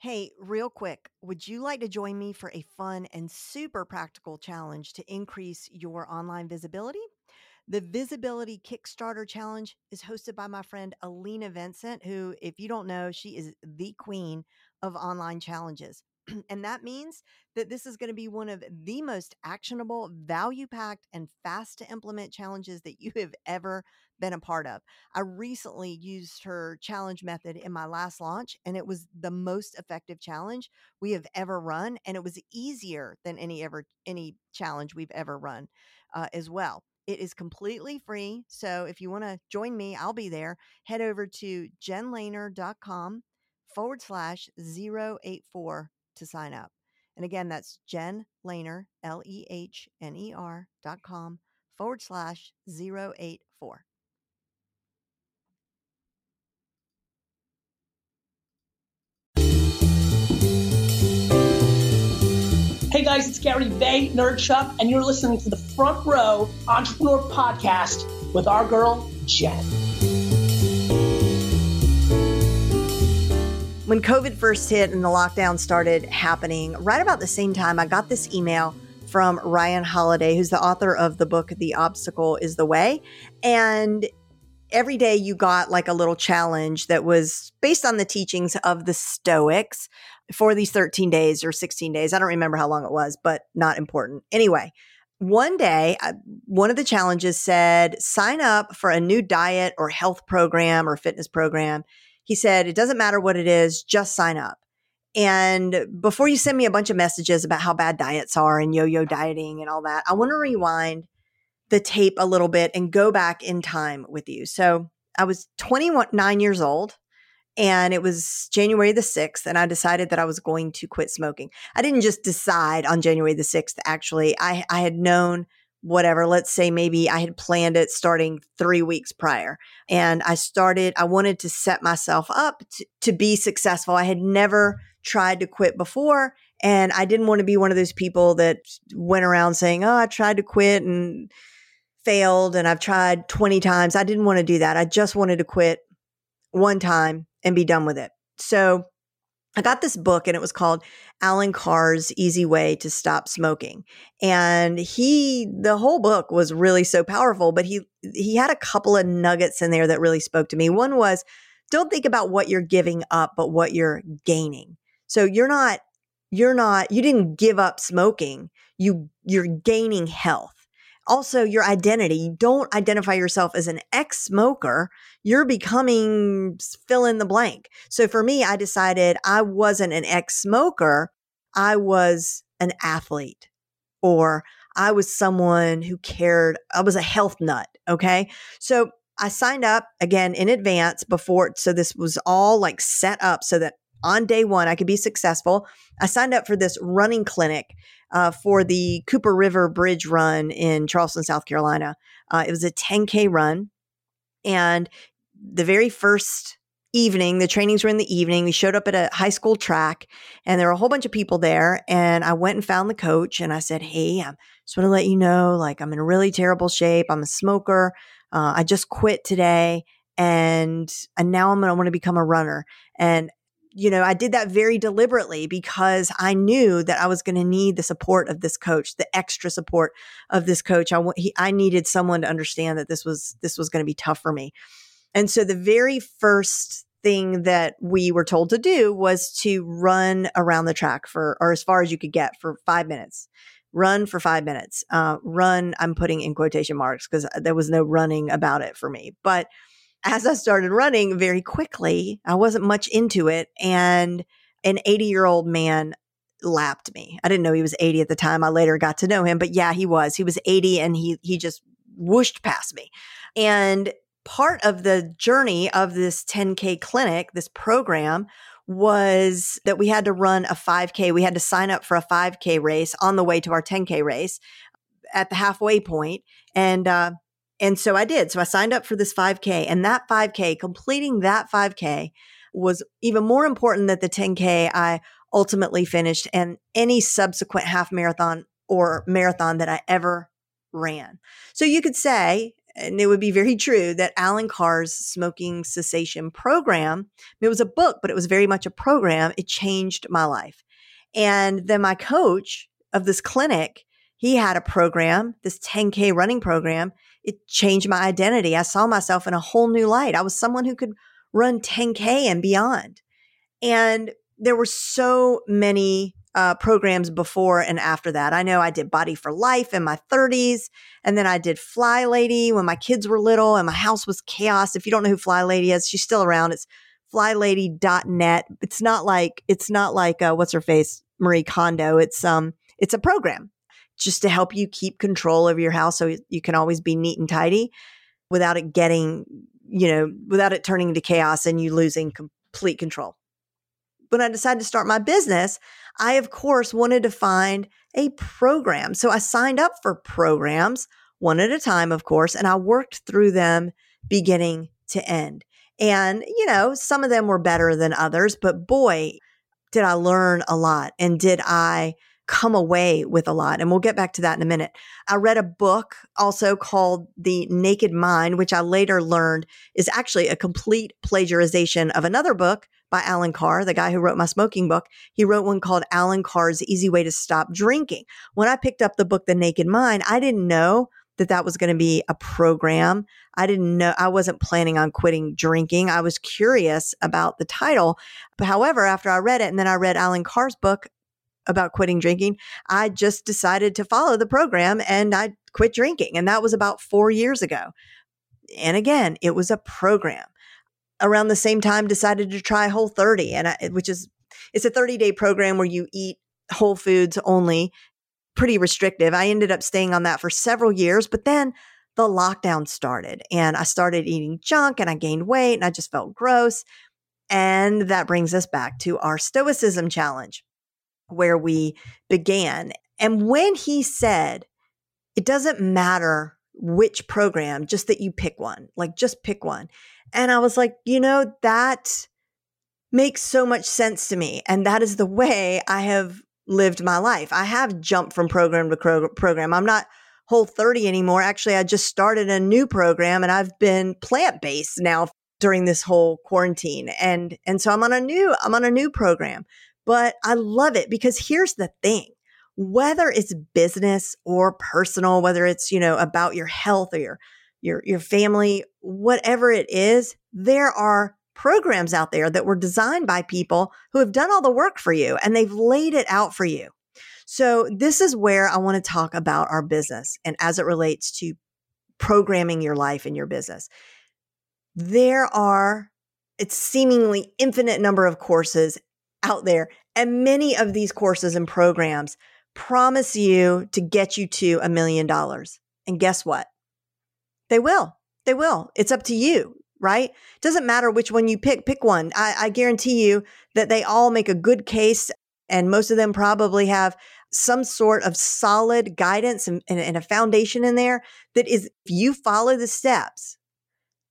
Hey, real quick, would you like to join me for a fun and super practical challenge to increase your online visibility? The Visibility Kickstarter Challenge is hosted by my friend Alina Vincent, who, if you don't know, she is the queen of online challenges. and that means that this is going to be one of the most actionable, value packed, and fast to implement challenges that you have ever been a part of. I recently used her challenge method in my last launch, and it was the most effective challenge we have ever run. And it was easier than any ever any challenge we've ever run uh, as well. It is completely free. So if you want to join me, I'll be there. Head over to jenlehner.com forward slash 084 to sign up. And again, that's Jen Lehner, L E H N E R dot com forward slash 084. Hey guys, it's Gary Vaynerchuk, and you're listening to the Front Row Entrepreneur Podcast with our girl, Jen. When COVID first hit and the lockdown started happening, right about the same time, I got this email from Ryan Holiday, who's the author of the book, The Obstacle is the Way. And every day you got like a little challenge that was based on the teachings of the Stoics for these 13 days or 16 days. I don't remember how long it was, but not important. Anyway, one day, uh, one of the challenges said sign up for a new diet or health program or fitness program. He said, it doesn't matter what it is, just sign up. And before you send me a bunch of messages about how bad diets are and yo yo dieting and all that, I want to rewind the tape a little bit and go back in time with you. So I was 29 years old and it was January the 6th and I decided that I was going to quit smoking. I didn't just decide on January the 6th actually. I I had known whatever, let's say maybe I had planned it starting 3 weeks prior. And I started I wanted to set myself up to, to be successful. I had never tried to quit before and I didn't want to be one of those people that went around saying, "Oh, I tried to quit and failed and I've tried 20 times. I didn't want to do that. I just wanted to quit one time and be done with it. So I got this book and it was called Allen Carr's Easy Way to Stop Smoking. And he the whole book was really so powerful, but he he had a couple of nuggets in there that really spoke to me. One was don't think about what you're giving up, but what you're gaining. So you're not you're not you didn't give up smoking. You you're gaining health also your identity. You don't identify yourself as an ex smoker. You're becoming fill in the blank. So for me, I decided I wasn't an ex smoker. I was an athlete or I was someone who cared. I was a health nut. Okay. So I signed up again in advance before. So this was all like set up so that on day one I could be successful. I signed up for this running clinic uh, for the Cooper River Bridge Run in Charleston, South Carolina. Uh, it was a 10K run. And the very first evening, the trainings were in the evening. We showed up at a high school track and there were a whole bunch of people there. And I went and found the coach and I said, Hey, I just want to let you know, like, I'm in really terrible shape. I'm a smoker. Uh, I just quit today and and now I'm going to want to become a runner. And you know, I did that very deliberately because I knew that I was going to need the support of this coach, the extra support of this coach. I he, I needed someone to understand that this was this was going to be tough for me. And so the very first thing that we were told to do was to run around the track for or as far as you could get for 5 minutes. Run for 5 minutes. Uh, run I'm putting in quotation marks because there was no running about it for me. But as I started running very quickly, I wasn't much into it. And an 80 year old man lapped me. I didn't know he was 80 at the time. I later got to know him, but yeah, he was. He was 80 and he he just whooshed past me. And part of the journey of this 10K clinic, this program, was that we had to run a 5K. We had to sign up for a 5K race on the way to our 10K race at the halfway point. And uh, and so I did. So I signed up for this 5K and that 5K, completing that 5K was even more important than the 10K I ultimately finished and any subsequent half marathon or marathon that I ever ran. So you could say, and it would be very true that Allen Carr's smoking cessation program, it was a book, but it was very much a program. It changed my life. And then my coach of this clinic, he had a program, this 10K running program. It changed my identity. I saw myself in a whole new light. I was someone who could run 10K and beyond. And there were so many uh, programs before and after that. I know I did Body for Life in my 30s, and then I did Fly Lady when my kids were little and my house was chaos. If you don't know who Fly Lady is, she's still around. It's flylady.net. It's not like it's not like uh, what's her face Marie Kondo. It's um it's a program just to help you keep control of your house so you can always be neat and tidy without it getting you know without it turning into chaos and you losing complete control when I decided to start my business, I, of course, wanted to find a program. So I signed up for programs one at a time, of course, and I worked through them beginning to end. And, you know, some of them were better than others, but boy, did I learn a lot and did I come away with a lot. And we'll get back to that in a minute. I read a book also called The Naked Mind, which I later learned is actually a complete plagiarization of another book by Allen Carr, the guy who wrote my smoking book. He wrote one called Allen Carr's Easy Way to Stop Drinking. When I picked up the book, The Naked Mind, I didn't know that that was going to be a program. I didn't know, I wasn't planning on quitting drinking. I was curious about the title. But however, after I read it and then I read Allen Carr's book about quitting drinking, I just decided to follow the program and I quit drinking. And that was about four years ago. And again, it was a program around the same time decided to try whole 30 and I, which is it's a 30 day program where you eat whole foods only pretty restrictive i ended up staying on that for several years but then the lockdown started and i started eating junk and i gained weight and i just felt gross and that brings us back to our stoicism challenge where we began and when he said it doesn't matter which program just that you pick one like just pick one and I was like, you know, that makes so much sense to me. And that is the way I have lived my life. I have jumped from program to program. I'm not whole 30 anymore. Actually, I just started a new program and I've been plant based now during this whole quarantine. And, and so I'm on a new, I'm on a new program, but I love it because here's the thing. Whether it's business or personal, whether it's, you know, about your health or your your, your family, whatever it is, there are programs out there that were designed by people who have done all the work for you and they've laid it out for you. So this is where I want to talk about our business and as it relates to programming your life and your business. There are it's seemingly infinite number of courses out there and many of these courses and programs promise you to get you to a million dollars. And guess what? They will. They will. It's up to you, right? It Doesn't matter which one you pick, pick one. I, I guarantee you that they all make a good case, and most of them probably have some sort of solid guidance and, and, and a foundation in there that is, if you follow the steps,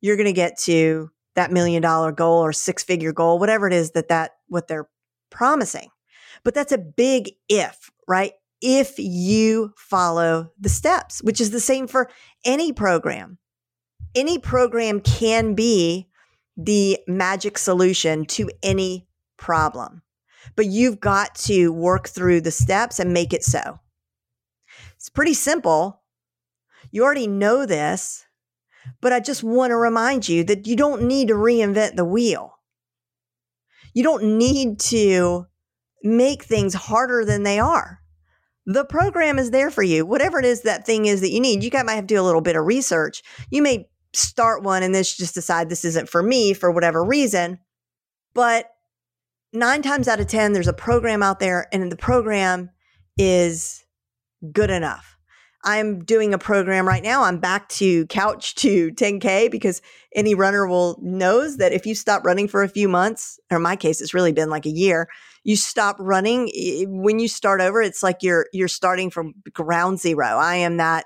you're going to get to that million dollar goal or six figure goal, whatever it is that that what they're promising. But that's a big if, right? if you follow the steps, which is the same for any program. Any program can be the magic solution to any problem, but you've got to work through the steps and make it so. It's pretty simple. You already know this, but I just want to remind you that you don't need to reinvent the wheel. You don't need to make things harder than they are the program is there for you. Whatever it is that thing is that you need, you might have to do a little bit of research. You may start one and then just decide this isn't for me for whatever reason. But nine times out of 10, there's a program out there and the program is good enough. I'm doing a program right now. I'm back to couch to 10K because any runner will knows that if you stop running for a few months, or in my case, it's really been like a year, you stop running when you start over it's like you're you're starting from ground zero i am that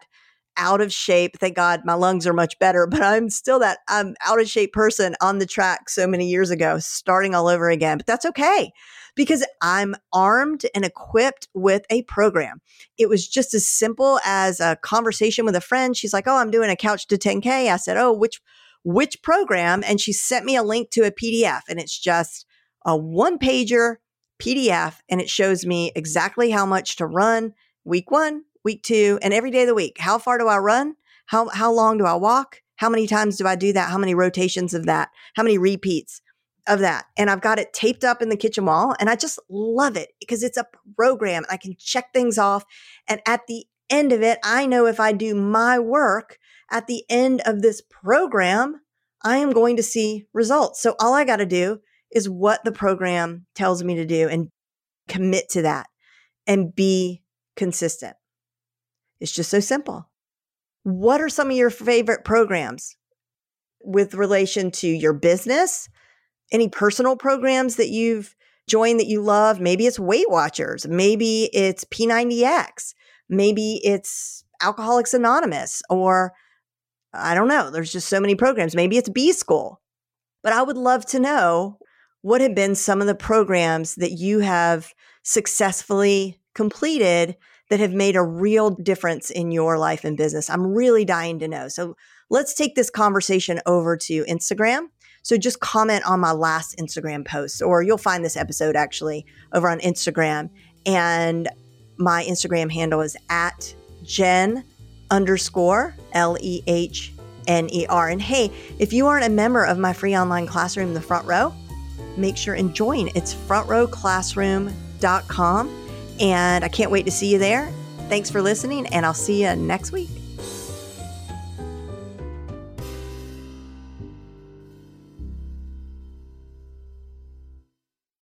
out of shape. Thank God my lungs are much better, but I'm still that I'm out of shape person on the track so many years ago, starting all over again. But that's okay because I'm armed and equipped with a program. It was just as simple as a conversation with a friend. She's like, "Oh, I'm doing a couch to 10k." I said, "Oh, which which program?" And she sent me a link to a PDF and it's just a one pager PDF and it shows me exactly how much to run week 1, week 2, and every day of the week. How far do I run? How how long do I walk? How many times do I do that? How many rotations of that? How many repeats? of that. And I've got it taped up in the kitchen wall. And I just love it because it's a program. I can check things off. And at the end of it, I know if I do my work at the end of this program, I am going to see results. So all I got to do is what the program tells me to do and commit to that and be consistent. It's just so simple. What are some of your favorite programs with relation to your business, any personal programs that you've joined that you love? Maybe it's Weight Watchers, maybe it's P90X, maybe it's Alcoholics Anonymous, or I don't know. There's just so many programs. Maybe it's B School. But I would love to know what have been some of the programs that you have successfully completed that have made a real difference in your life and business. I'm really dying to know. So let's take this conversation over to Instagram. So just comment on my last Instagram post, or you'll find this episode actually over on Instagram. And my Instagram handle is at Jen underscore L E H N E R. And hey, if you aren't a member of my free online classroom, The Front Row, make sure and join. It's frontrowclassroom.com. And I can't wait to see you there. Thanks for listening, and I'll see you next week.